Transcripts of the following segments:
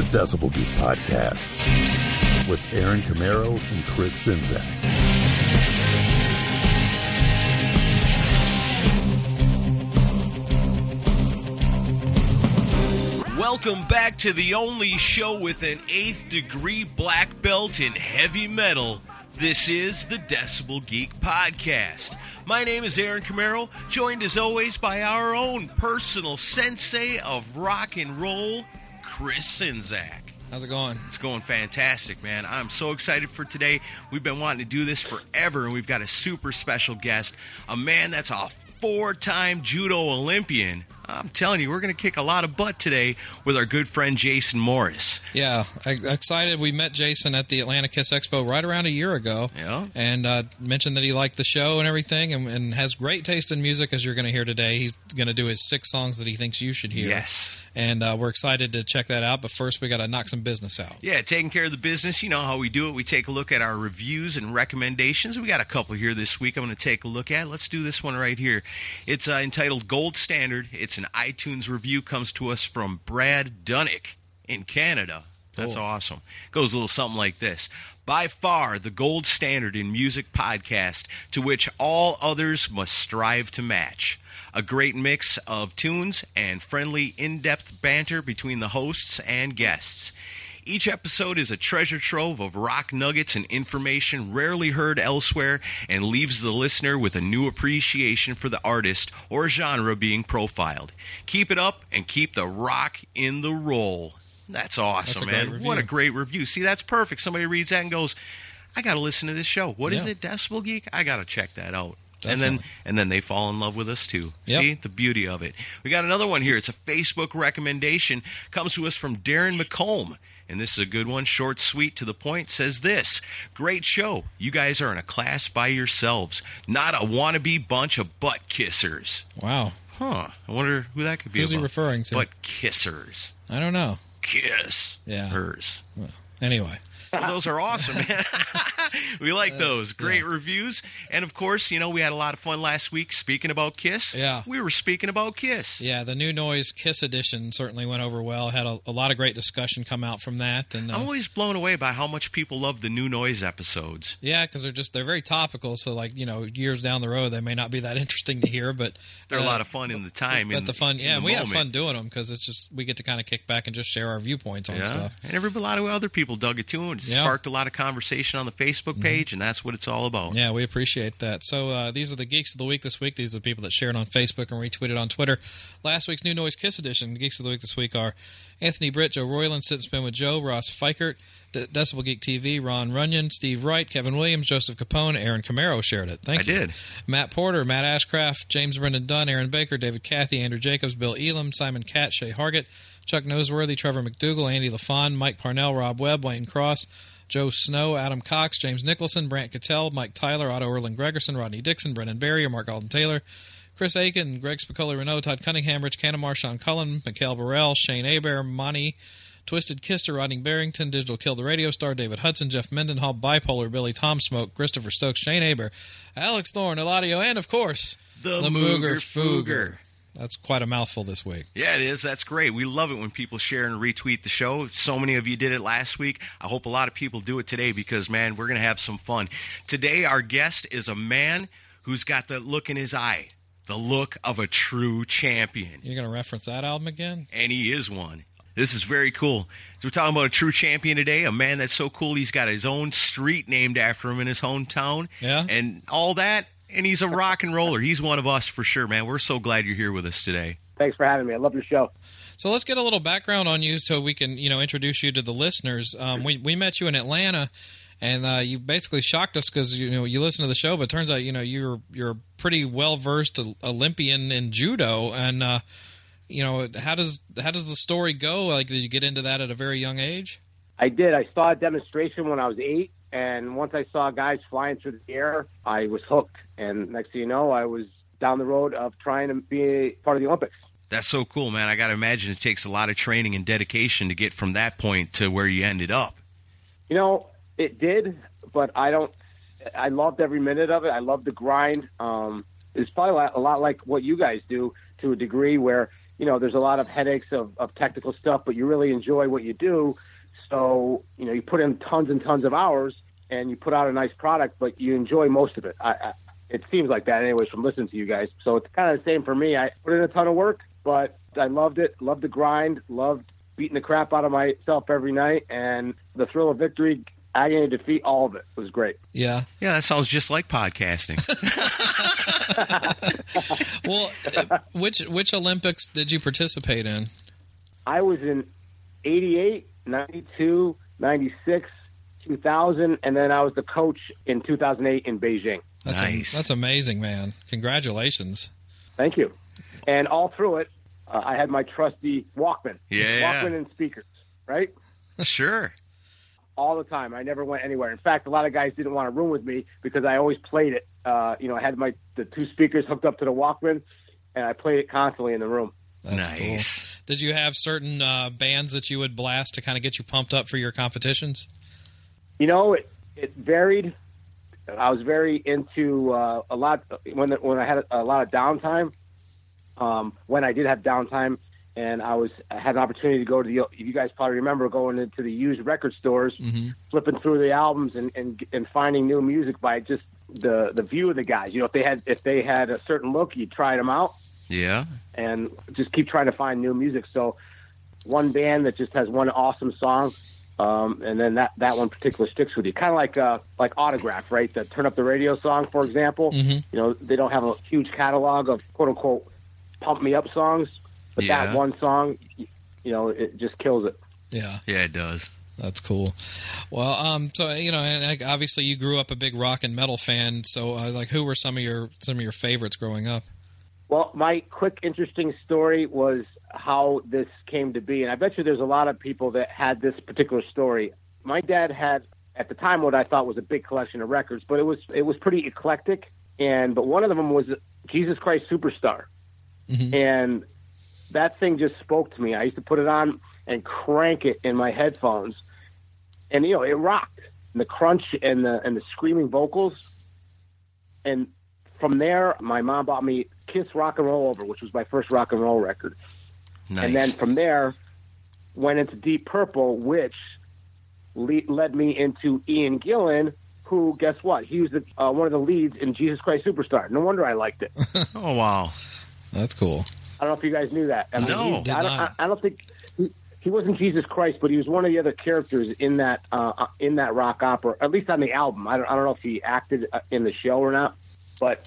The Decibel Geek Podcast with Aaron Camaro and Chris Czynszak. Welcome back to the only show with an eighth degree black belt in heavy metal. This is the Decibel Geek Podcast. My name is Aaron Camaro, joined as always by our own personal sensei of rock and roll, Chris Czynszak. How's it going? It's going fantastic, man. I'm so excited for today. We've been wanting to do this forever, and we've got a super special guest, a man that's a four time judo Olympian. I'm telling you, we're going to kick a lot of butt today with our good friend Jason Morris. Yeah, I, excited. We met Jason at the Atlanta Kiss Expo right around a year ago. Yeah. And uh, mentioned that he liked the show and everything and, and has great taste in music, as you're going to hear today. He's going to do his six songs that he thinks you should hear. Yes. And uh, we're excited to check that out. But first, we got to knock some business out. Yeah, taking care of the business. You know how we do it. We take a look at our reviews and recommendations. We got a couple here this week I'm going to take a look at. Let's do this one right here. It's uh, entitled Gold Standard. It's an iTunes review, comes to us from Brad Dunnick in Canada. That's Cool. awesome. Goes a little something like this. By far the gold standard in music podcast to which all others must strive to match. A great mix of tunes and friendly, in depth banter between the hosts and guests. Each episode is a treasure trove of rock nuggets and information rarely heard elsewhere and leaves the listener with a new appreciation for the artist or genre being profiled. Keep it up and keep the rock in the roll. That's awesome, That's man. What a great review. See, that's perfect. Somebody reads that and goes, I got to listen to this show. What is Yeah. it, Decibel Geek? I got to check that out. And then and then they fall in love with us too. Yep. See the beauty of it. We got another one here. It's a Facebook recommendation. Comes to us from Darren McComb. And this is a good one, short, sweet, to the point. Says this Great show. You guys are in a class by yourselves, not a wannabe bunch of butt kissers. Wow. Huh. I wonder who that could be. Who's he referring to? Butt kissers. I don't know. Kiss. Yeah. Hers. Anyway. Well, those are awesome, man. we like those. Great reviews. And of course, you know, we had a lot of fun last week speaking about Kiss. Yeah. We were speaking about Kiss. Yeah, the new noise Kiss edition certainly went over well. Had a, a lot of great discussion come out from that, and uh, I'm always blown away by how much people love the new noise episodes. yeah, because they're just they're very topical. So like you know, years down the road, they may not be that interesting to hear, but They're a uh, lot of fun in the time. But in, the fun, yeah, the we have fun doing them because it's just we get to kind of kick back and just share our viewpoints on Yeah. stuff. And every, a lot of other people dug it too, and it. Mm-hmm. sparked a lot of conversation on the Facebook page, and that's what it's all about. Yeah, we appreciate that. So uh, these are the geeks of the week this week. These are the people that shared on Facebook and retweeted on Twitter. Last week's New Noise Kiss edition. Geeks of the week this week are Anthony Britt, Joe Royland, Sit and Spin with Joe, Ross Fikert, De- Decibel Geek TV, Ron Runyon, Steve Wright, Kevin Williams, Joseph Capone, Aaron Camaro shared it. Thank I you. did. Matt Porter, Matt Ashcraft, James Brendan Dunn, Aaron Baker, David Cathy, Andrew Jacobs, Bill Elam, Simon Catt, Shay Hargett, Chuck Noseworthy, Trevor McDougall, Andy LaFon, Mike Parnell, Rob Webb, Wayne Cross, Joe Snow, Adam Cox, James Nicholson, Brant Cattell, Mike Tyler, Otto Erling Gregerson, Rodney Dixon, Brendan Barrier, Mark Alden Taylor, Chris Aiken, Greg Spicoli Renault, Todd Cunningham, Rich Canamar, Sean Cullen, Mikhail Burrell, Shane Aber, Monty, Twisted Kister, Rodney Barrington, Digital Kill the Radio Star, David Hudson, Jeff Mendenhall, Bipolar, Billy Tom Smoke, Christopher Stokes, Shane Aber, Alex Thorne, Eladio, and of course, The Mooger Mooger Fooger. That's quite a mouthful this week. Yeah, it is. That's great. We love it when people share and retweet the show. So many of you did it last week. I hope a lot of people do it today because, man, we're going to have some fun. Today, our guest is a man who's got the look in his eye, the look of a true champion. You're going to reference that album again? And he is one. This is very cool. So we're talking about a true champion today, a man that's so cool he's got his own street named after him in his hometown. Yeah. And all that. And he's a rock and roller. He's one of us for sure, man. We're so glad you're here with us today. Thanks for having me. I love your show. So let's get a little background on you so we can, you know, introduce you to the listeners. Um, we we met you in Atlanta, and uh, you basically shocked us because you know you listen to the show, but it turns out you know you're you're a pretty well versed Olympian in judo, and uh, you know how does how does the story go? Like, did you get into that at a very young age? I did. I saw a demonstration when I was eight, and once I saw guys flying through the air, I was hooked. And next thing you know, I was down the road of trying to be part of the Olympics. That's so cool, man. I got to imagine it takes a lot of training and dedication to get from that point to where you ended up. You know, it did, but I don't. I loved every minute of it. I loved the grind. Um, it's probably a lot- like what you guys do to a degree, where you know, there's a lot of headaches of, of technical stuff, but you really enjoy what you do. So, you know, you put in tons and tons of hours and you put out a nice product, but you enjoy most of it. I, I, it seems like that, anyways, from listening to you guys. So it's kind of the same for me. I put in a ton of work, but I loved it, loved the grind, loved beating the crap out of myself every night, and the thrill of victory, agony of defeat, all of it was great. Yeah. Yeah, that sounds just like podcasting. Well, uh, which which Olympics did you participate in? I was in 88, 92, 96, 2000, and then I was the coach in 2008 in Beijing. That's Nice. that's amazing, man. Congratulations. Thank you. And all through it, uh, I had my trusty Walkman. Yeah. Walkman and speakers, right? sure. All the time. I never went anywhere. In fact, a lot of guys didn't want to room with me because I always played it. Uh, you know, I had my the two speakers hooked up to the Walkman, and I played it constantly in the room. That's nice. cool. Did you have certain uh, bands that you would blast to kind of get you pumped up for your competitions? You know, it, it varied. I was very into uh, a lot when when I had a lot of downtime. Um, when I did have downtime, and I was I had an opportunity to go to the. You guys probably remember going into the used record stores, Mm-hmm. flipping through the albums and, and and finding new music by just the the view of the guys. You know, if they had if they had a certain look, you tried them out Yeah. and just keep trying to find new music. So one band that just has one awesome song, um, and then that, that one particular sticks with you. Kind of like uh, like Autograph, right? The Turn Up the Radio song, for example. Mhm. You know, they don't have a huge catalog of quote unquote pump me up songs, but Yeah. that one song, you know, it just kills it. Yeah, Yeah, it does. that's cool. Well, um, so you know, and obviously you grew up a big rock and metal fan. So, uh, like, who were some of your some of your favorites growing up? Well, my quick, interesting story was how this came to be. And I bet you there's a lot of people that had this particular story. My dad had, at the time, what I thought was a big collection of records, but it was it was pretty eclectic. And but one of them was Jesus Christ Superstar, Mhm. and that thing just spoke to me. I used to put it on and crank it in my headphones, and you know it rocked. And the crunch and the and the screaming vocals, and from there, my mom bought me Kiss Rock and Roll Over, which was my first rock and roll record. Nice. And then from there, went into Deep Purple, which le- led me into Ian Gillan, who, guess what? He was the, uh, one of the leads in Jesus Christ Superstar. No wonder I liked it. oh wow. That's cool. I don't know if you guys knew that. I No. he- Did I, don't, not. I, I don't think he, he wasn't Jesus Christ, but he was one of the other characters in that uh, in that rock opera. At least on the album. I don't, I don't know if he acted uh, in the show or not, but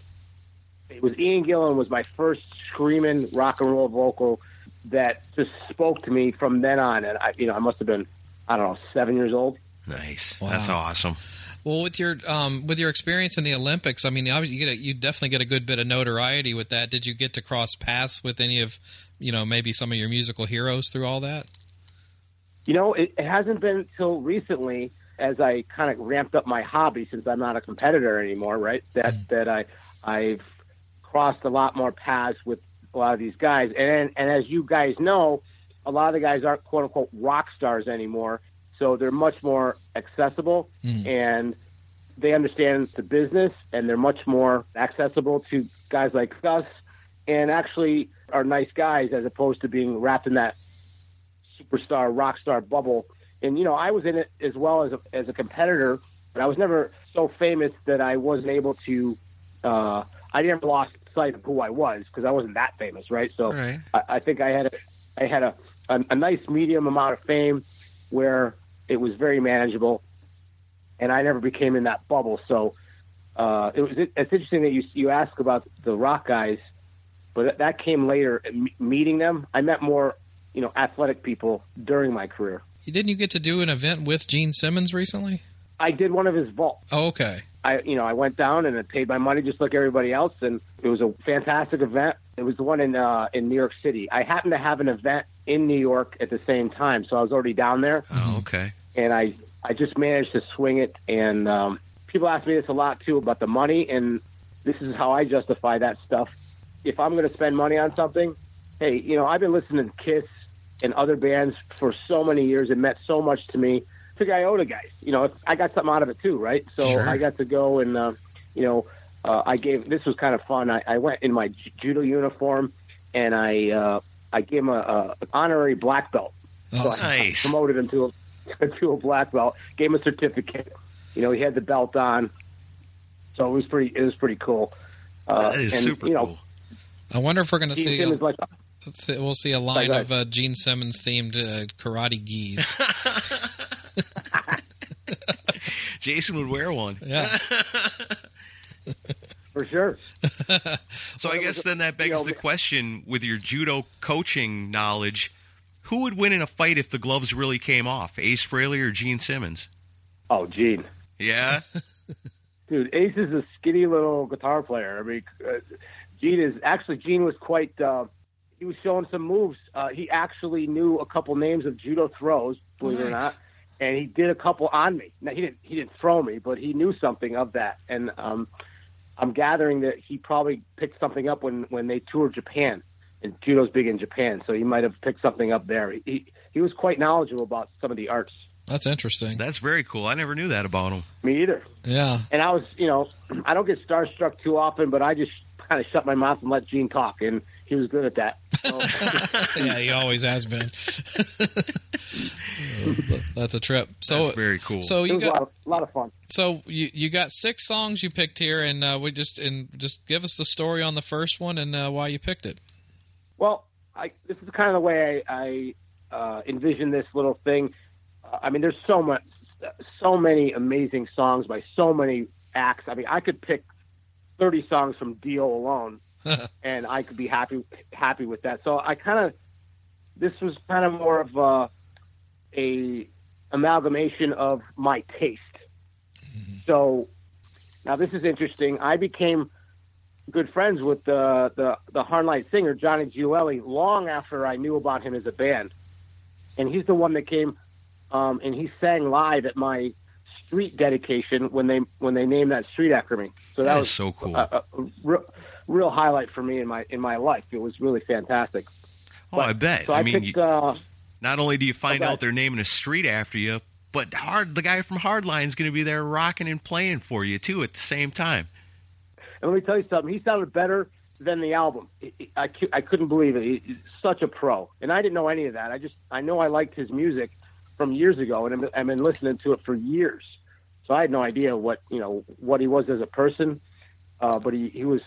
it was Ian Gillan was my first screaming rock and roll vocal that just spoke to me from then on. And I, you know, I must have been I don't know seven years old. Nice. Wow. That's awesome. Well, with your um, with your experience in the Olympics, I mean, obviously you get a, you definitely get a good bit of notoriety with that. Did you get to cross paths with any of you know maybe some of your musical heroes through all that? You know, it, it hasn't been until recently as I kind of ramped up my hobby since I'm not a competitor anymore, right? That that I I've crossed a lot more paths with a lot of these guys, and and as you guys know, a lot of the guys aren't quote unquote rock stars anymore, so they're much more accessible Mhm. and they understand the business and they're much more accessible to guys like us and actually are nice guys as opposed to being wrapped in that superstar rock star bubble. And you know i was in it as well as a, as a competitor but i was never so famous that i wasn't able to uh i never lost sight of who i was because i wasn't that famous right so Right. I, I think i had a i had a, a a nice medium amount of fame where it was very manageable and i never became in that bubble so uh it was it's interesting that you you ask about the rock guys but that- that came later meeting them i met more you know athletic people during my career Didn't you get to do an event with Gene Simmons recently? i did one of his vaults Oh, okay. I, you know, I went down and I paid my money just like everybody else, and it was a fantastic event. It was the one in uh, in New York City. I happened to have an event in New York at the same time, so I was already down there, Oh, okay. and I I just managed to swing it. And um, people ask me this a lot too about the money, and this is how I justify that stuff. If I'm going to spend money on something, hey, you know, I've been listening to Kiss and other bands for so many years. It meant so much to me. To Iota guys, you know, I got something out of it too, right? So Sure. I got to go and, uh, you know, uh, I gave this was kind of fun. I, I went in my judo uniform and I uh, I gave him a, a honorary black belt. So Awesome. I Nice. promoted him to a to a black belt. Gave him a certificate. You know, he had the belt on, so it was pretty. It was pretty cool. Uh, that is and, super you know, cool. I wonder if we're going to see. Simmons like see- we'll see a line go of uh, Gene Simmons themed uh, karate geese. Jason would wear one. yeah. for sure. So I Well, it guess was- then that begs you know, the question: with your judo coaching knowledge, who would win in a fight if the gloves really came off? Ace Frehley or Gene Simmons? Oh, Gene. Yeah, Dude, Ace is a skinny little guitar player. I mean, uh, Gene is actually Gene was quite. Uh, he was showing some moves. Uh, he actually knew a couple names of judo throws, believe it or not, and he did a couple on me. Now he didn't. He didn't throw me, but he knew something of that. And um, I'm gathering that he probably picked something up when when they toured Japan. And judo's big in Japan, so he might have picked something up there. He he was quite knowledgeable about some of the arts. That's interesting. that's very cool. I never knew that about him. Me either. Yeah. and I was, you know, I don't get starstruck too often, but I just kind of shut my mouth and let Gene talk, and he was good at that. So, Yeah, he always has been. Uh, That's a trip. So That's very cool. So it you was a lot, got of, a lot of fun. so you you got six songs you picked here, and uh, we just and just give us the story on the first one and uh, why you picked it. Well, I, this is kind of the way I, I uh, envision this little thing. Uh, I mean, there's so much, so many amazing songs by so many acts. I mean, I could pick 30 songs from Dio alone, and I could be happy happy with that. So I kind of, this was kind of more of a, a amalgamation of my taste. So now this is interesting. I became good friends with the the the Hardline singer Johnny Gioeli long after I knew about him as a band, and he's the one that came um, and he sang live at my street dedication when they when they named that street after me. So that, was so cool. a, a, a real, highlight for me in my in my life. It was really fantastic. oh, I bet. So I, I, mean, picked. you, uh, not only do you find out their name in a street after you, but hard the guy from Hardline is going to be there rocking and playing for you too at the same time. And let me tell you something. He sounded better than the album. I, I couldn't believe it. He's such a pro, and I didn't know any of that. I just I know I liked his music from years ago, and I've- I've been listening to it for years. So I had no idea what you know what he was as a person, uh, but he he was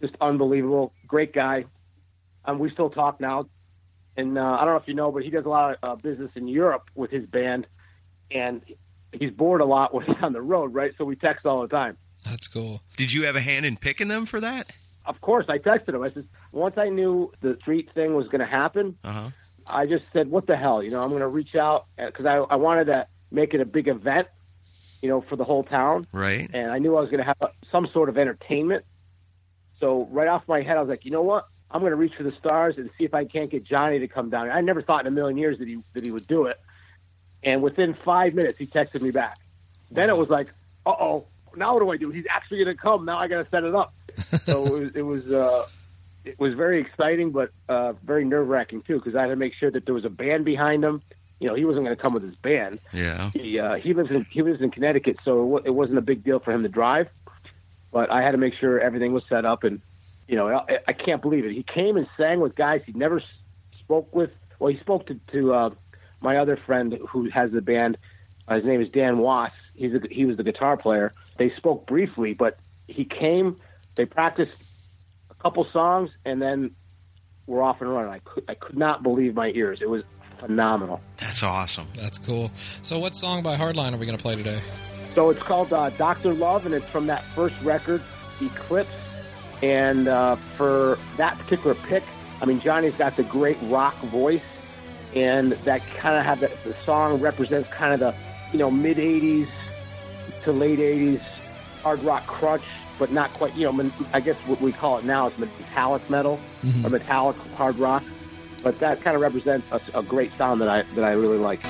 just unbelievable. Great guy. Um, we still talk now, and uh, I don't know if you know, but he does a lot of uh, business in Europe with his band, and he's bored a lot when he's on the road, right? So we text all the time. That's cool. Did you have a hand in picking them for that? Of course, I texted him. I said, once I knew the street thing was going to happen, Uh huh. I just said, what the hell? You know, I'm going to reach out because I, I wanted to make it a big event, you know, for the whole town. Right. And I knew I was going to have some sort of entertainment. So right off my head, I was like, you know what? I'm going to reach for the stars and see if I can't get Johnny to come down. I never thought in a million years that he that he would do it. And within five minutes, he texted me back. Then it was like, uh oh, now what do I do? He's actually going to come. Now I got to set it up. so it was it was, uh, it was very exciting, but uh, very nerve wracking too, because I had to make sure that there was a band behind him. You know, he wasn't going to come with his band. Yeah. He uh, he lives in he lives in Connecticut, so it, wa- it wasn't a big deal for him to drive. But I had to make sure everything was set up, and you know, I, I can't believe it. He came and sang with guys he never spoke with. Well, he spoke to to uh, my other friend who has the band. Uh, his name is Dan Wass. He's a, he was the guitar player. They spoke briefly, but he came. They practiced a couple songs, and then we're off and running. I could I could not believe my ears. It was phenomenal. That's awesome. That's cool. So, what song by Hardline are we going to play today? So it's called uh, Doctor Love, and it's from that first record, Eclipse. And uh, for that particular pick, I mean Johnny's got the great rock voice, and that kind of have the, the song represents kind of the you know mid '80s to late '80s hard rock crunch, but not quite. You know, I guess what we call it now is metallic metal or metallic hard rock. But that kind of represents a, a great sound that I that I really like.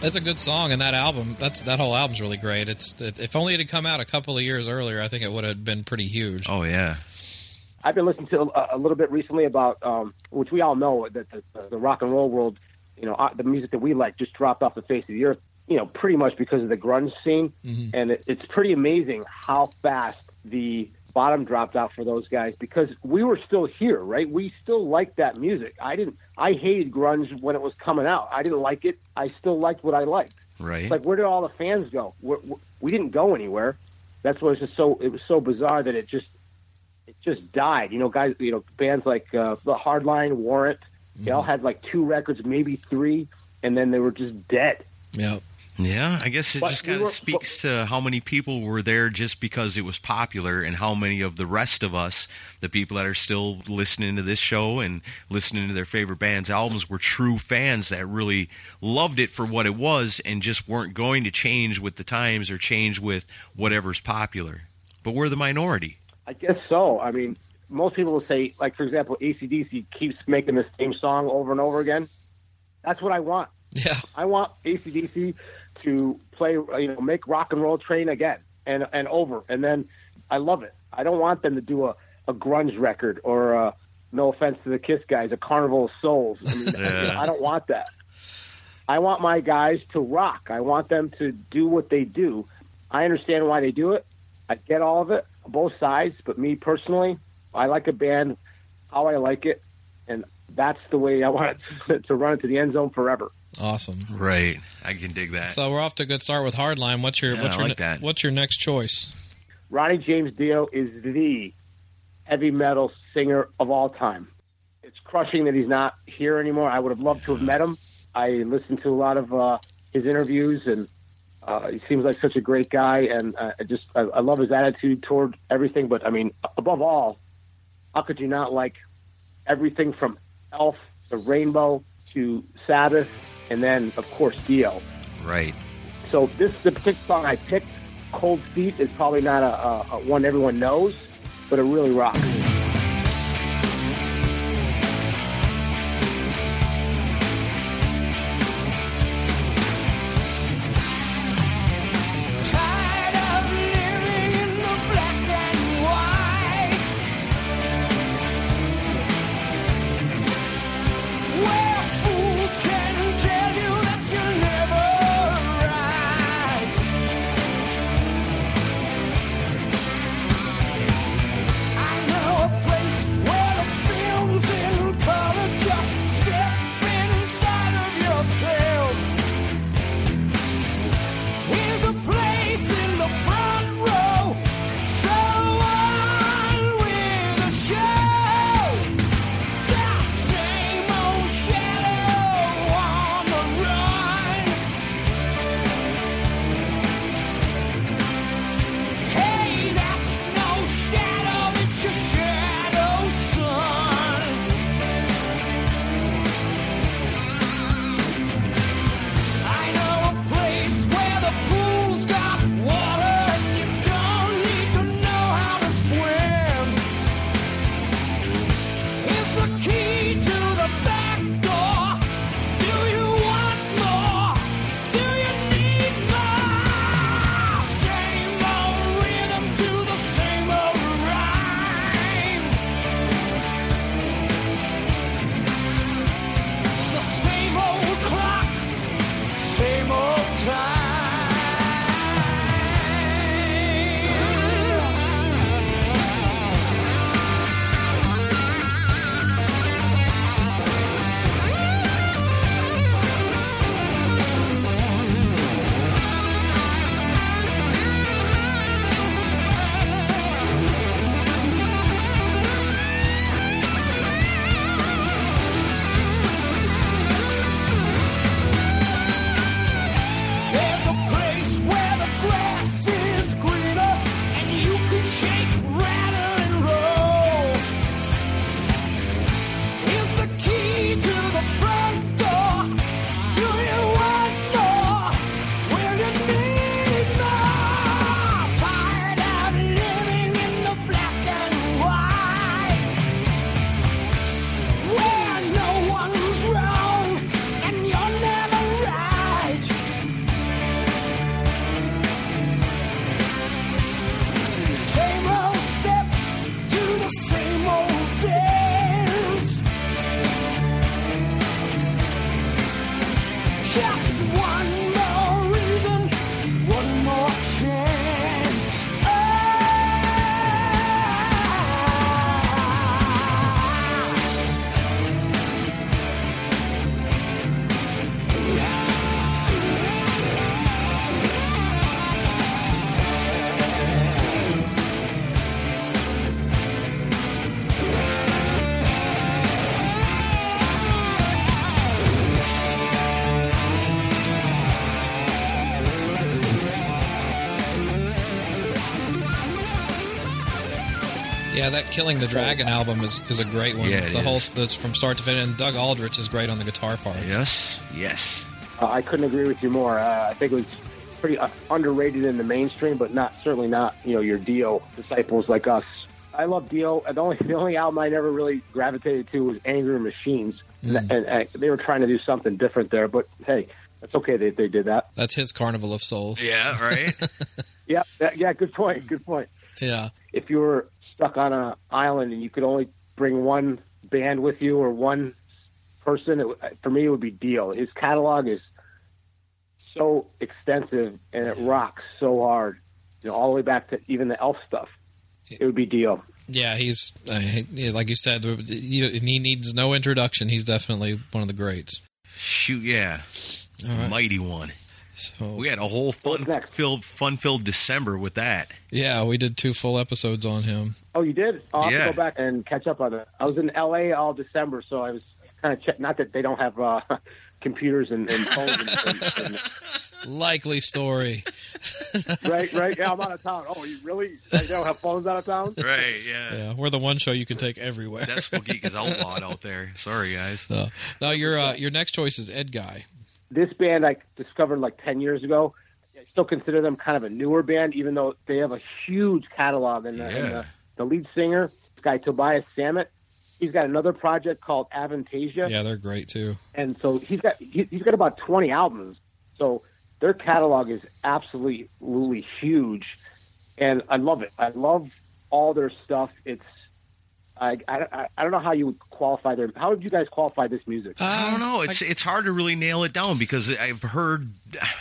That's a good song, and that album, that's that whole album's really great. It's it, if only it had come out a couple of years earlier, I think it would have been pretty huge. Oh yeah. I've been listening to a, a little bit recently about, um, which we all know that the, the rock and roll world, you know, uh, the music that we like just dropped off the face of the earth, you know, pretty much because of the grunge scene. Mhm. And it, it's pretty amazing how fast the bottom dropped out for those guys because we were still here, right? We still liked that music. I didn't, I hated grunge when it was coming out. I didn't like it. I still liked what I liked. Right. It's like, where did all the fans go? We're, we we didn't go anywhere. That's what was just so. It was so bizarre that it just it just died. You know, guys. You know, bands like uh, the Hardline, Warrant. They all had like two records, maybe three, and then they were just dead. Yeah. Yeah, I guess it But just we kind of were- speaks to how many people were there just because it was popular, and how many of the rest of us, the people that are still listening to this show and listening to their favorite band's albums, were true fans that really loved it for what it was and just weren't going to change with the times or change with whatever's popular. But we're the minority. I guess so. I mean, most people will say, like for example, ACDC keeps making the same song over and over again. That's what I want. Yeah. I want ACDC to play, you know, make rock and roll train again and and over. And then I love it. I don't want them to do a, a grunge record or uh no offense to the Kiss guys, a Carnival of Souls. I mean, Yeah. I don't want that. I want my guys to rock. I want them to do what they do. I understand why they do it. I get all of it, both sides. But me personally, I like a band how I like it, and that's the way I want it to run it to the end zone forever. Awesome. Right. I can dig that. So we're off to a good start with Hardline. What's your Yeah, what's I your like that. what's your next choice? Ronnie James Dio is the heavy metal singer of all time. It's crushing that he's not here anymore. I would have loved to have met him. I listened to a lot of uh, his interviews, and uh, he seems like such a great guy. And uh, I just I, I love his attitude toward everything. But I mean, above all, how could you not like everything from Elf to Rainbow to Sabbath, and then of course Dio. Right. So this the particular song I picked, "Cold Feet," is probably not a, a, a one everyone knows, but it really rocks. Yeah, that Killing the Dragon album is, is a great one. Yeah, it the whole is. that's from start to finish. And Doug Aldrich is great on the guitar part. Yes, yes. Uh, I couldn't agree with you more. Uh, I think it was pretty uh, underrated in the mainstream, but not certainly not you know your Dio disciples like us. I love Dio. The only the only album I never really gravitated to was Angry Machines, and, and, uh, they were trying to do something different there. But hey, that's okay. They they did that. That's his Carnival of Souls. Yeah, right. Yeah, that, yeah. Good point. Good point. Yeah. If you were stuck on an island and you could only bring one band with you or one person, it, for me it would be Dio. His catalog is so extensive and it rocks so hard, you know, all the way back to even the Elf stuff. It would be Dio. Yeah, he's uh, like you said. He he needs no introduction. He's definitely one of the greats. Shoot, yeah. All right. Mighty one. So We had a whole fun filled fun filled December with that. yeah, we did two full episodes on him. Oh, you did? I'll have Yeah. to go back and catch up on it. I was in L.A. all December, so I was kind of check. Not that they don't have uh, computers and, and phones, and, and, and, Likely story. right? Right? Yeah, I'm out of town. Oh, you really? They don't have phones out of town? Right, yeah. Yeah, we're the one show you can take everywhere. That's Spooky Geek is outlawed out there. Sorry, guys. So, now your uh, your next choice is Edguy. This band I discovered like 10 years ago. I still consider them kind of a newer band, even though they have a huge catalog. And, the, and Yeah. the, the lead singer, this guy Tobias Sammet, he's got another project called Avantasia. Yeah, they're great too. And so he's got he, he's got about 20 albums. So their catalog is absolutely huge. And I love it. I love all their stuff. It's I, I, I don't know how you would qualify their. How would you guys qualify this music? I don't uh, know. It's it's hard to really nail it down because I've heard,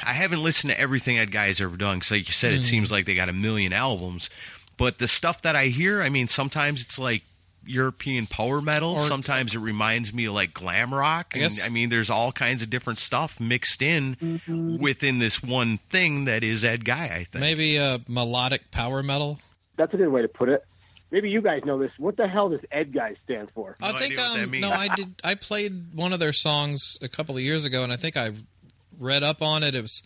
I haven't listened to everything that guy's ever done. Because like you said, it hmm. seems like they got a million albums. But the stuff that I hear, I mean, sometimes it's like European power metal. Or- sometimes it reminds me of like glam rock. I And guess- I mean, there's all kinds of different stuff mixed in mm-hmm. within this one thing that is Edguy. I think. Maybe uh, melodic power metal. That's a good way to put it. Maybe you guys know this. What the hell does Edguy stand for? No I think idea what that um, means. no, I did. I played one of their songs a couple of years ago, and I think I read up on it. It was,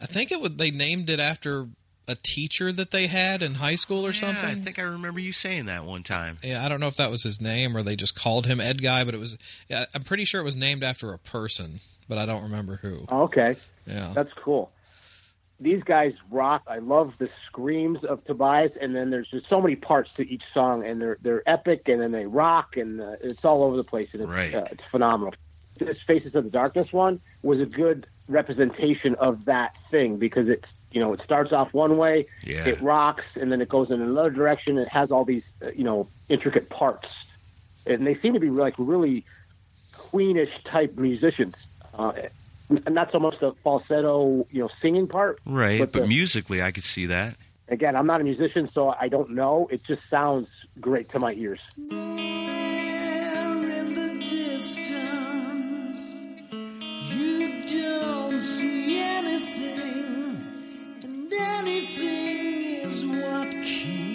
I think it was they named it after a teacher that they had in high school or Yeah, something. I think I remember you saying that one time. Yeah, I don't know if that was his name or they just called him Edguy, but it was. Yeah, I'm pretty sure it was named after a person, but I don't remember who. Oh, okay, Yeah, that's cool. These guys rock. I love the screams of Tobias, and then there's just so many parts to each song, and they're they're epic, and then they rock, and uh, it's all over the place, and it's, Right. uh, it's phenomenal. This Faces of the Darkness one was a good representation of that thing because it's you know it starts off one way, Yeah. it rocks, and then it goes in another direction. It has all these uh, you know intricate parts, and they seem to be like really queenish type musicians. Uh, not so much the falsetto, you know, singing part. Right, but, the- musically, I could see that. again, I'm not a musician, so I don't know. It just sounds great to my ears. There in the distance, you don't see anything, anything is what keeps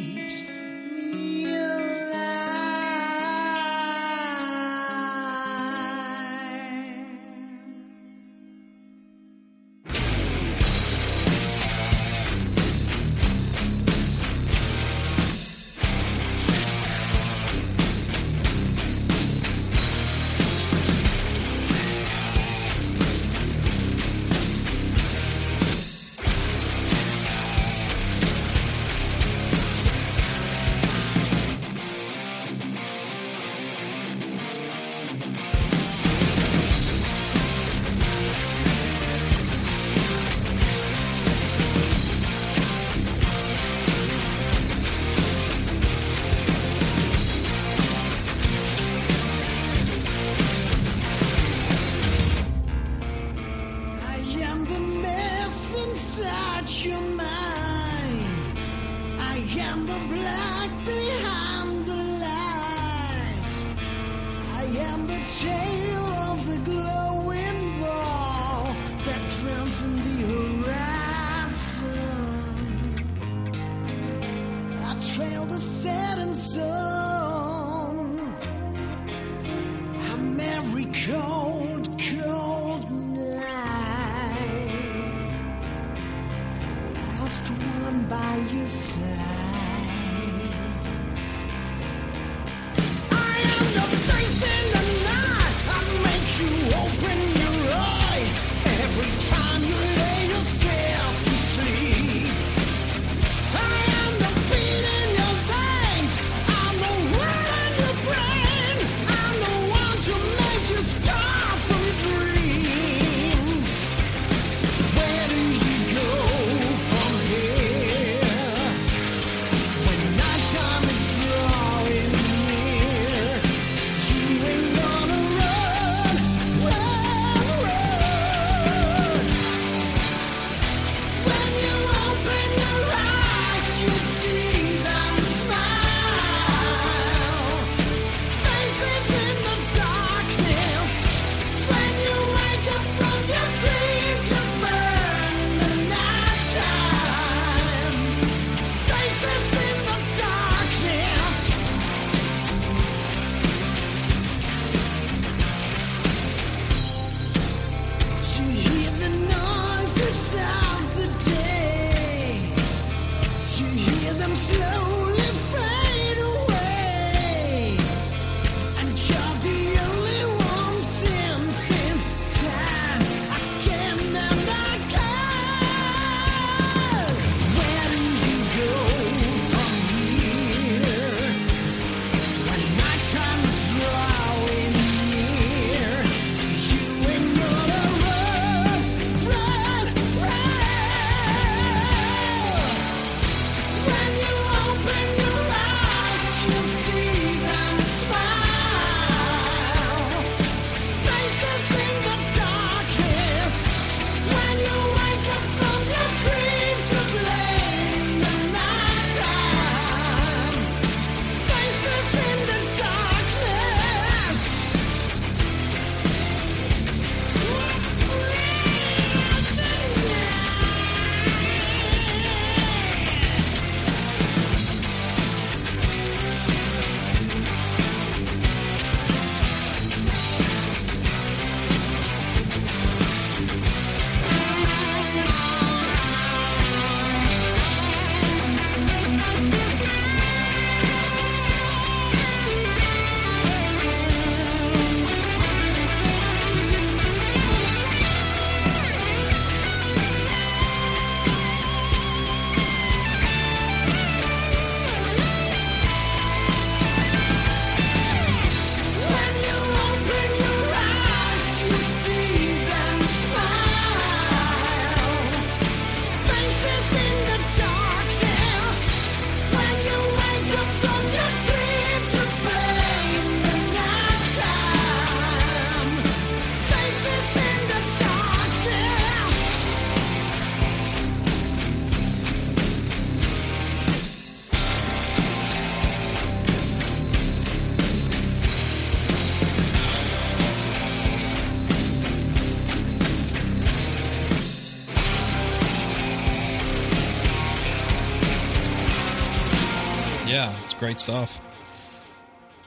great stuff.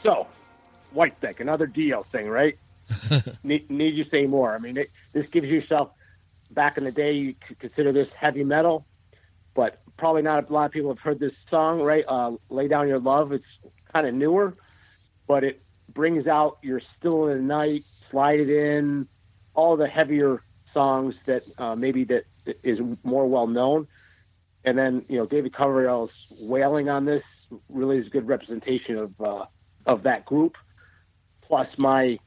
So, White Whitesnake, another Dio thing, right? need, need you say more? I mean, it, this gives yourself. Back in the day, you could consider this heavy metal, but probably not a lot of people have heard this song, right? Uh, Lay down your love. It's kind of newer, but it brings out your Still in the Night, Slide It In, all the heavier songs that uh, maybe that is more well known. And then you know David Coverdale's wailing on this really is a good representation of uh, of that group. Plus my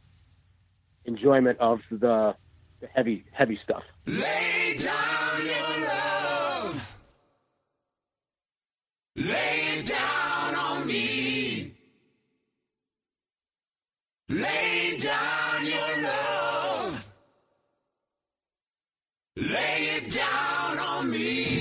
enjoyment of the, the heavy heavy stuff. Lay down your love. Lay it down on me. Lay down your love. Lay it down on me.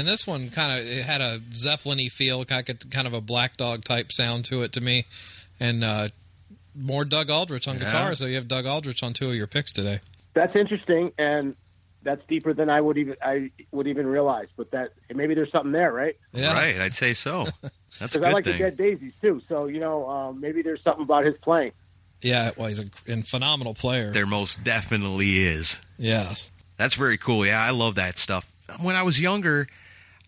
And this one kind of it had a Zeppelin-y feel, kind of, a Black Dog type sound to it to me, and uh, more Doug Aldrich on Yeah. guitar. So you have Doug Aldrich on two of your picks today. That's interesting, and that's deeper than I would even I would even realize. But that maybe there's something there, right? Yeah, Right, I'd say so. That's a Because I like thing. the Dead Daisies too. So you know, um, maybe there's something about his playing. yeah. Well, he's a and phenomenal player. There most definitely is. Yes. That's very cool. Yeah, I love that stuff. When I was younger,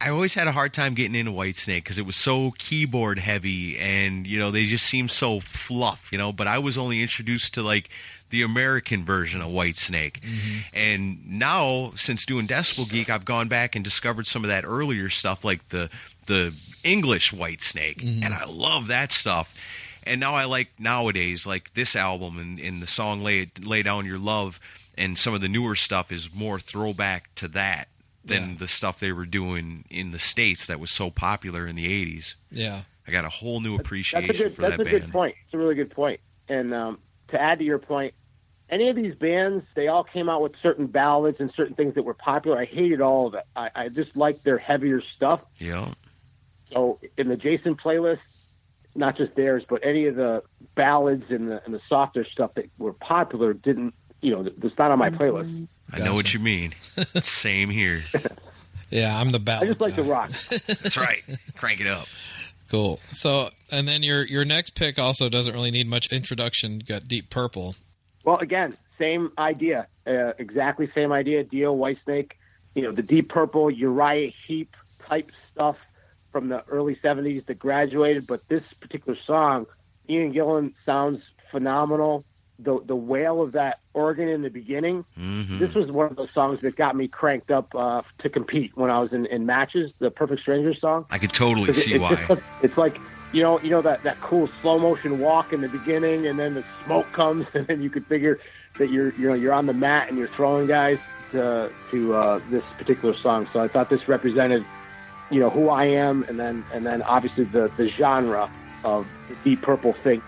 I always had a hard time getting into Whitesnake because it was so keyboard heavy and, you know, they just seemed so fluff, you know. But I was only introduced to like the American version of Whitesnake. Mm-hmm. And now, since doing Decibel Geek, I've gone back and discovered some of that earlier stuff like the, the English Whitesnake. Mm-hmm. And I love that stuff. And now I like nowadays, like this album and, and the song Lay, Lay Down Your Love and some of the newer stuff is more throwback to that than Yeah. the stuff they were doing in the states that was so popular in the 80s. Yeah. I got a whole new That's appreciation a good. for That's that a band. good point. It's a really good point. And um, to add to your point, any of these bands, they all came out with certain ballads and certain things that were popular. I hated all of it. I, I just liked their heavier stuff. Yeah. So in the Jason playlist, not just theirs, but any of the ballads and the and the softer stuff that were popular didn't. You know, it's not on my playlist. I know what you mean. Same here. Yeah. I'm the I just like the guy. rock. That's right. Crank it up. Cool. So, and then your your next pick also doesn't really need much introduction. You got Deep Purple. Well, again, same idea, uh, exactly same idea. Dio, Whitesnake, you know, the Deep Purple, Uriah Heep type stuff from the early '70s that graduated. But this particular song, Ian Gillan sounds phenomenal. The the wail of that organ in the beginning. hmm This was one of those songs that got me cranked up uh, to compete when I was in, in matches. The Perfect Stranger song. I could totally it- see it's why. just- it's like you know, you know that that cool slow motion walk in the beginning, and then the smoke comes, and then you could figure that you're you know you're on the mat and you're throwing guys to to uh, this particular song. So I thought this represented you know who I am, and then and then obviously the the genre of the Purple thing.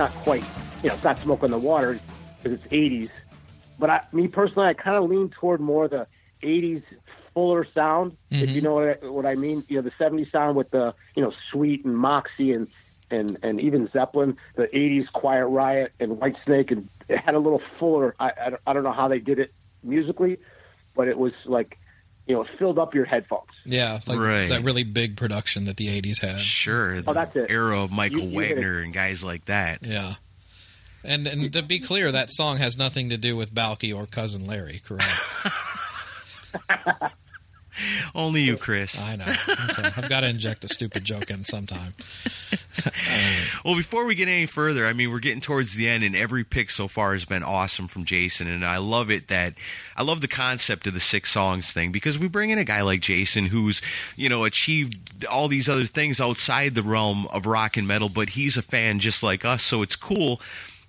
Not quite, you know, it's not smoke on the water because it's 80s. But I, me personally, I kind of lean toward more the 80s fuller sound, if you mm-hmm. know what I, what I mean. You know, the 70s sound with the, you know, Sweet and Moxy and, and, and even Zeppelin, the 80s Quiet Riot and White Snake, and it had a little fuller. I, I, I don't know how they did it musically, but it was like, you know, it filled up your headphones. Yeah, like Right. that really big production that the '80s had. Sure. Oh, that's the it. Era of Michael You- you. Wagner and guys like that. Yeah. And and to be clear, that song has nothing to do with Balki or cousin Larry, correct? Only you, Chris. I know. So I've got to inject a stupid joke in sometime. Well, before we get any further, I mean, we're getting towards the end, and every pick so far has been awesome from Jason, and I love it that I love the concept of the six songs thing because we bring in a guy like Jason who's you know achieved all these other things outside the realm of rock and metal, but he's a fan just like us, so it's cool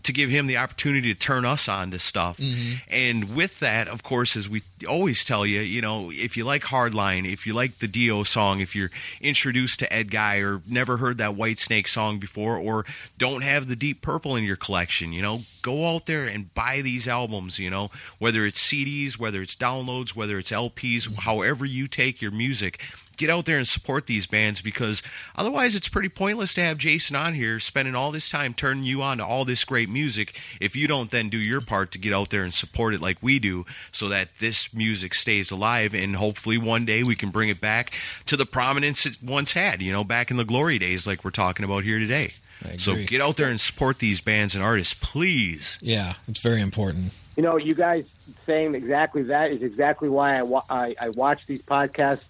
to give him the opportunity to turn us on to stuff. Mm-hmm. And with that, of course, as we always tell you, you know, if you like Hardline, if you like the Dio song, if you're introduced to Edguy or never heard that Whitesnake song before or don't have the Deep Purple in your collection, you know, go out there and buy these albums, you know, whether it's CDs, whether it's downloads, whether it's LPs, however you take your music get out there and support these bands because otherwise it's pretty pointless to have Jason on here spending all this time turning you on to all this great music if you don't then do your part to get out there and support it like we do so that this music stays alive and hopefully one day we can bring it back to the prominence it once had, you know, back in the glory days like we're talking about here today. So get out there and support these bands and artists, please. Yeah, it's very important. You know, you guys saying exactly that is exactly why I, wa- I, I watch these podcasts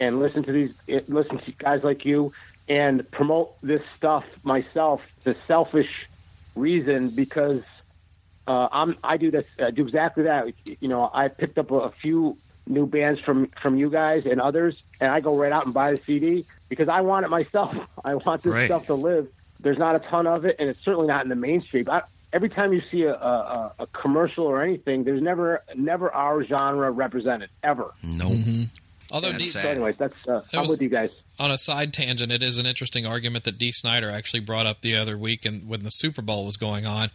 and listen to these, eh, listen to guys like you and promote this stuff myself. It's a selfish reason because uh, I'm I do this I do exactly that. You know, I picked up a, a few new bands from from you guys and others, and I go right out and buy the CD because I want it myself. I want this Right. stuff to live. There's not a ton of it, and it's certainly not in the mainstream. I, every time you see a, a, a commercial or anything, there's never never our genre represented ever. No. Although D- So, anyways, that's uh, That I'm was- with you guys. on a side tangent, it is an interesting argument that Dee Snider actually brought up the other week, and when the Super Bowl was going on,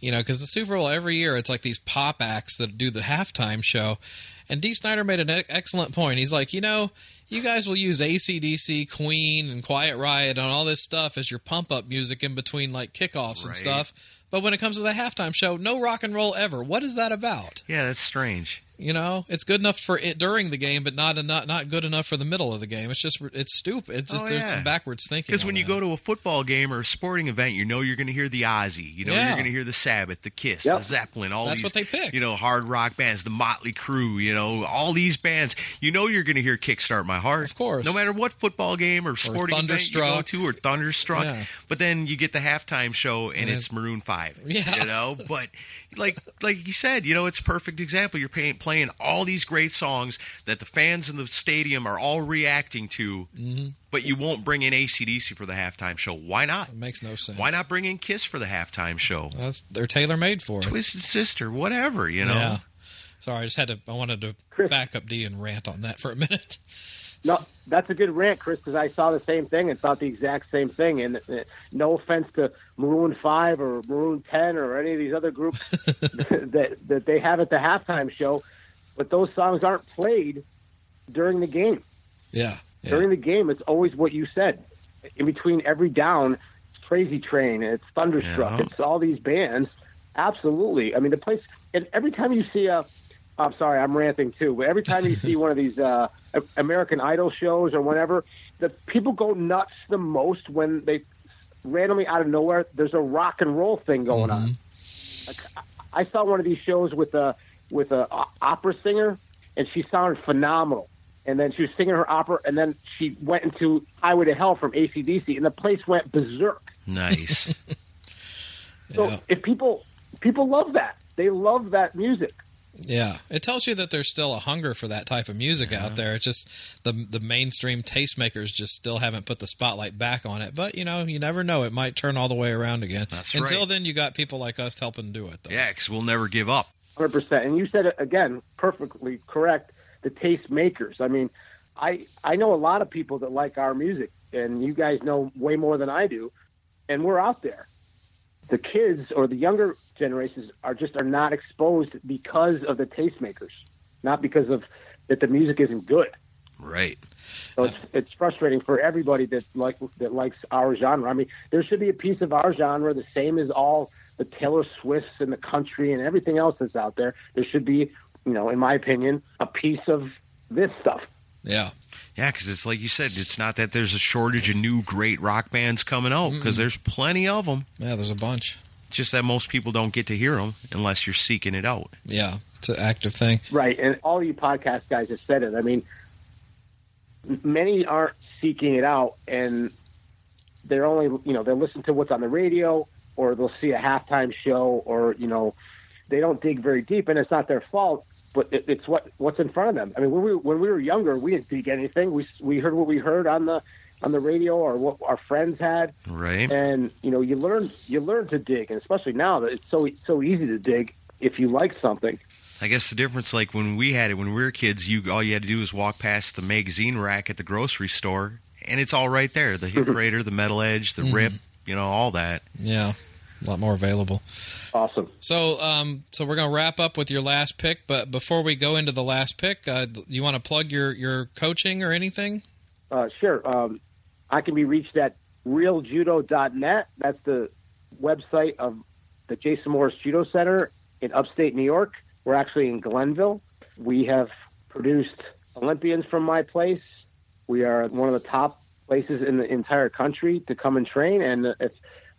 you know, because the Super Bowl every year it's like these pop acts that do the halftime show, and Dee Snider made an e- excellent point. He's like, you know, you guys will use ACDC, Queen, and Quiet Riot and all this stuff as your pump up music in between like kickoffs and stuff. But when it comes to the halftime show, no rock and roll ever. What is that about? Yeah, that's strange. You know, it's good enough for it during the game, but not not not good enough for the middle of the game. It's just it's stupid. It's oh, just Oh, there's some backwards thinking. Because when you that. go to a football game or a sporting event, you know you're going to hear the Ozzy, you know Yeah. you're going to hear the Sabbath, the Kiss, Yep. the Zeppelin, all That's these what they pick. you know hard rock bands, the Motley Crue, you know all these bands. You know you're going to hear Kickstart My Heart, Of course. no matter what football game or sporting event you go Thunderstruck. to or Thunderstruck. Yeah. But then you get the halftime show and, And it's Maroon Five, Yeah. you know. But like like you said, you know it's a perfect example. You're paying, playing all these great songs that the fans in the stadium are all reacting to Mm-hmm. but you won't bring in ACDC for the halftime show. Why not? it makes no sense. Why not bring in Kiss for the halftime show? That's they're tailor made for it. Twisted Sister, whatever, you know? Yeah. Sorry, I just had to. I wanted to Chris. back up Dee and rant on that for a minute. No, that's a good rant, Chris, because I saw the same thing and thought the exact same thing. And uh, no offense to Maroon Five or Maroon Ten or any of these other groups that that they have at the halftime show, but those songs aren't played during the game. Yeah. yeah. During the game, it's always what you said. In between every down, it's Crazy Train, it's Thunderstruck, Yeah. it's all these bands. Absolutely. I mean, the place, and every time you see a, I'm sorry, I'm ranting too, but every time you see one of these uh, American Idol shows or whatever, the people go nuts the most when they randomly out of nowhere, there's a rock and roll thing going on. Like, I I saw one of these shows with a with a o- opera singer, and she sounded phenomenal. And then she was singing her opera, and then she went into Highway to Hell from ACDC, and the place went berserk. Nice. So Yeah. if people people love that, they love that music. Yeah, it tells you that there's still a hunger for that type of music out uh-huh. there. It's just the the mainstream tastemakers just still haven't put the spotlight back on it. But you know, you never know; it might turn all the way around again. That's Until right. then, you got people like us helping do it. Though. yeah, because we'll never give up. Hundred percent. And you said it again perfectly correct. The taste makers. I mean, I I know a lot of people that like our music, and you guys know way more than I do. And we're out there. the kids or the younger generations are just are not exposed because of the tastemakers, not because of that the music isn't good. Right. So it's it's frustrating for everybody that like that likes our genre. I mean, there should be a piece of our genre the same as all the Taylor Swifts and the country and everything else that's out there. There should be, you know, in my opinion, a piece of this stuff. Yeah. Yeah, because it's like you said, it's not that there's a shortage of new great rock bands coming out because there's plenty of them. Yeah, there's a bunch. It's just that most people don't get to hear them unless you're seeking it out. Yeah, it's an active thing. Right, and all you podcast guys have said it. I mean, many aren't seeking it out, and they're only you know they'll listen to what's on the radio, or they'll see a halftime show, or you know they don't dig very deep, and it's not their fault. But it, it's what what's in front of them. I mean, when we when we were younger, we didn't dig anything. We we heard what we heard on the on the radio or what our friends had, Right. and you know you learn you learn to dig, and especially now that it's so so easy to dig if you like something. I guess the difference, like when we had it when we were kids, you all you had to do was walk past the magazine rack at the grocery store, and it's all right there. The Hit Parader, mm-hmm. the Metal Edge, the mm-hmm. Rip, you know, all that. Yeah, a lot more available. Awesome. So, um, so we're gonna wrap up with your last pick, but before we go into the last pick, uh, you want to plug your your coaching or anything? Uh, sure. Um, I can be reached at realjudo.net. That's the website of the Jason Morris Judo Center in upstate New York. We're actually in Glenville. We have produced Olympians from my place. We are one of the top places in the entire country to come and train. And if,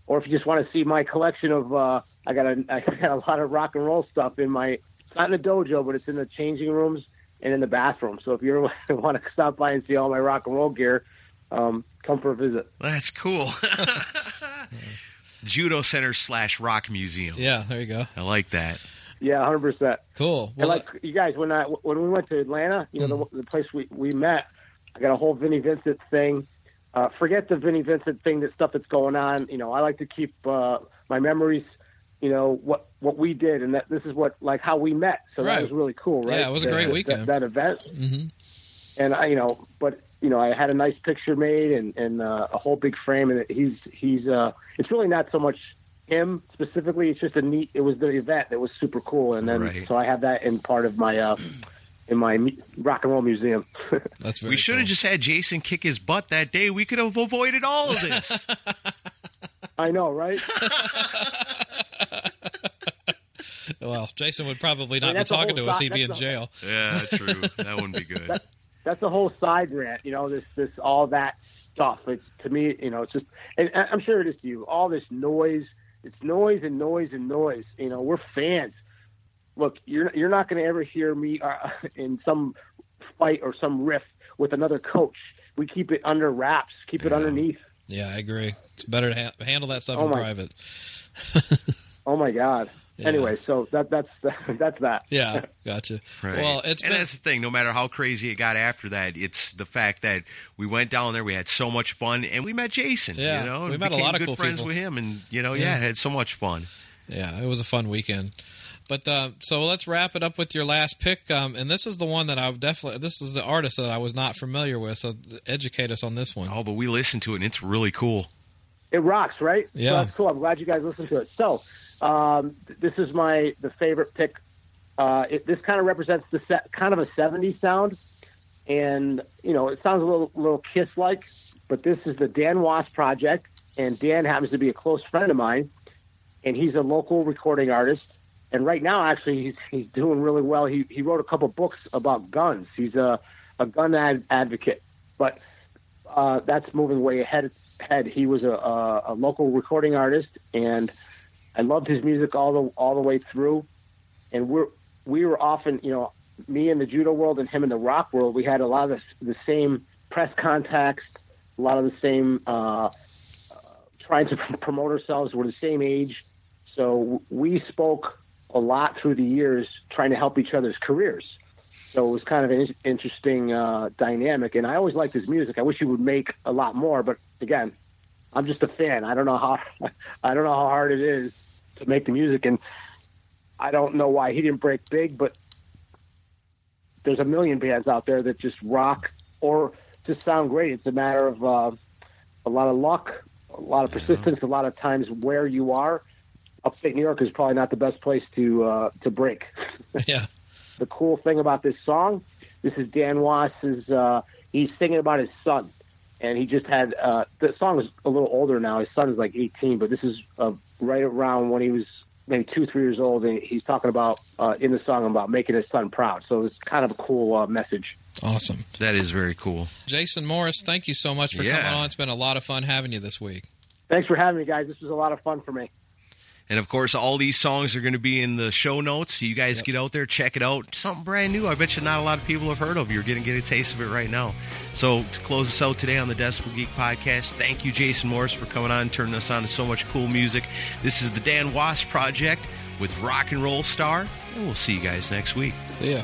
or if you just want to see my collection of, uh, I got a, I got a lot of rock and roll stuff in my, it's not in the dojo, but it's in the changing rooms and in the bathroom. So if you want to stop by and see all my rock and roll gear, um, come for a visit. That's cool. Judo Center slash Rock Museum. Yeah, there you go. I like that. Yeah, hundred percent. Cool. And Well, like you guys, when I when we went to Atlanta, you know the, the place we we met, I got a whole Vinnie Vincent thing. Uh, forget the Vinnie Vincent thing, the stuff that's going on. You know, I like to keep uh, my memories. You know what what we did, and that this is what like how we met. So Right. that was really cool, right? Yeah, it was a great that- weekend. That, event, mm-hmm. and I, you know, but you know, I had a nice picture made and and uh, a whole big frame, and he's he's uh, it's really not so much him specifically. It's just a neat. It was the event that was super cool, and then Right. so I have that in part of my uh, in my rock and roll museum. that's very we should have cool. just had Jason kick his butt that day. We could have avoided all of this. I know, right? Well, Jason would probably not mean, be talking whole to us. side- He'd be in a- jail. yeah, true. That wouldn't be good. That's a whole side rant. You know, this this all that stuff. It's to me, you know, it's just, and I'm sure it is to you. All this noise. It's noise and noise and noise. You know, we're fans. Look, you're you're not going to ever hear me uh, in some fight or some riff with another coach. We keep it under wraps. Keep it underneath. Yeah, I agree. It's better to ha- handle that stuff Oh in my- private. Oh my God. Yeah. Anyway, so that that's that's that. Yeah, gotcha. Right. Well, it's and been that's the thing. No matter how crazy it got after that, it's the fact that we went down there, we had so much fun, and we met Jason. Yeah, you know, we and met a lot of good cool friends people. with him, and you know, Yeah. yeah, had so much fun. Yeah, it was a fun weekend. But uh, so let's wrap it up with your last pick, um, and this is the one that I definitely. This is the artist that I was not familiar with, so educate us on this one. Oh, but we listened to it, and it's really cool. It rocks, right? Yeah. So that's cool. I'm glad you guys listened to it. So, um, this is my the favorite pick. Uh, it, this kind of represents the set, kind of a '70s sound, and you know it sounds a little little Kiss like, but this is the Dan Wos project, and Dan happens to be a close friend of mine, and he's a local recording artist. And right now, actually, he's he's doing really well. He he wrote a couple books about guns. He's a a gun ad, advocate, but uh, that's moving way ahead. Ahead, he was a, a, a local recording artist, and I loved his music all the all the way through. And we're we were often, you know, me in the judo world and him in the rock world. We had a lot of the, the same press contacts, a lot of the same uh, uh, trying to promote ourselves. We're the same age, so we spoke a lot through the years, trying to help each other's careers. So it was kind of an interesting uh, dynamic, and I always liked his music. I wish he would make a lot more, but again, I'm just a fan. I don't know how I don't know how hard it is to make the music, and I don't know why he didn't break big. But there's a million bands out there that just rock or just sound great. It's a matter of uh, a lot of luck, a lot of persistence, a lot of times where you are. Upstate New York is probably not the best place to uh, to break. yeah. the cool thing about this song, this is Dan Wos's. Uh, he's singing about his son, and he just had uh, the song is a little older now. His son is like 18, but this is uh, right around when he was maybe two, three years old, and he's talking about uh, in the song about making his son proud. So it's kind of a cool uh, message. Awesome. That is very cool. Jason Morris, thank you so much for Yeah. coming on. It's been a lot of fun having you this week. Thanks for having me, guys. This was a lot of fun for me. And of course, all these songs are going to be in the show notes. You guys get out there, check it out. Something brand new. I bet you not a lot of people have heard of. You're going to get a taste of it right now. So to close us out today on the Decibel Geek podcast, thank you, Jason Morris, for coming on and turning us on to so much cool music. This is the Dan Wos Project with Rock and Roll Star, and we'll see you guys next week. See ya.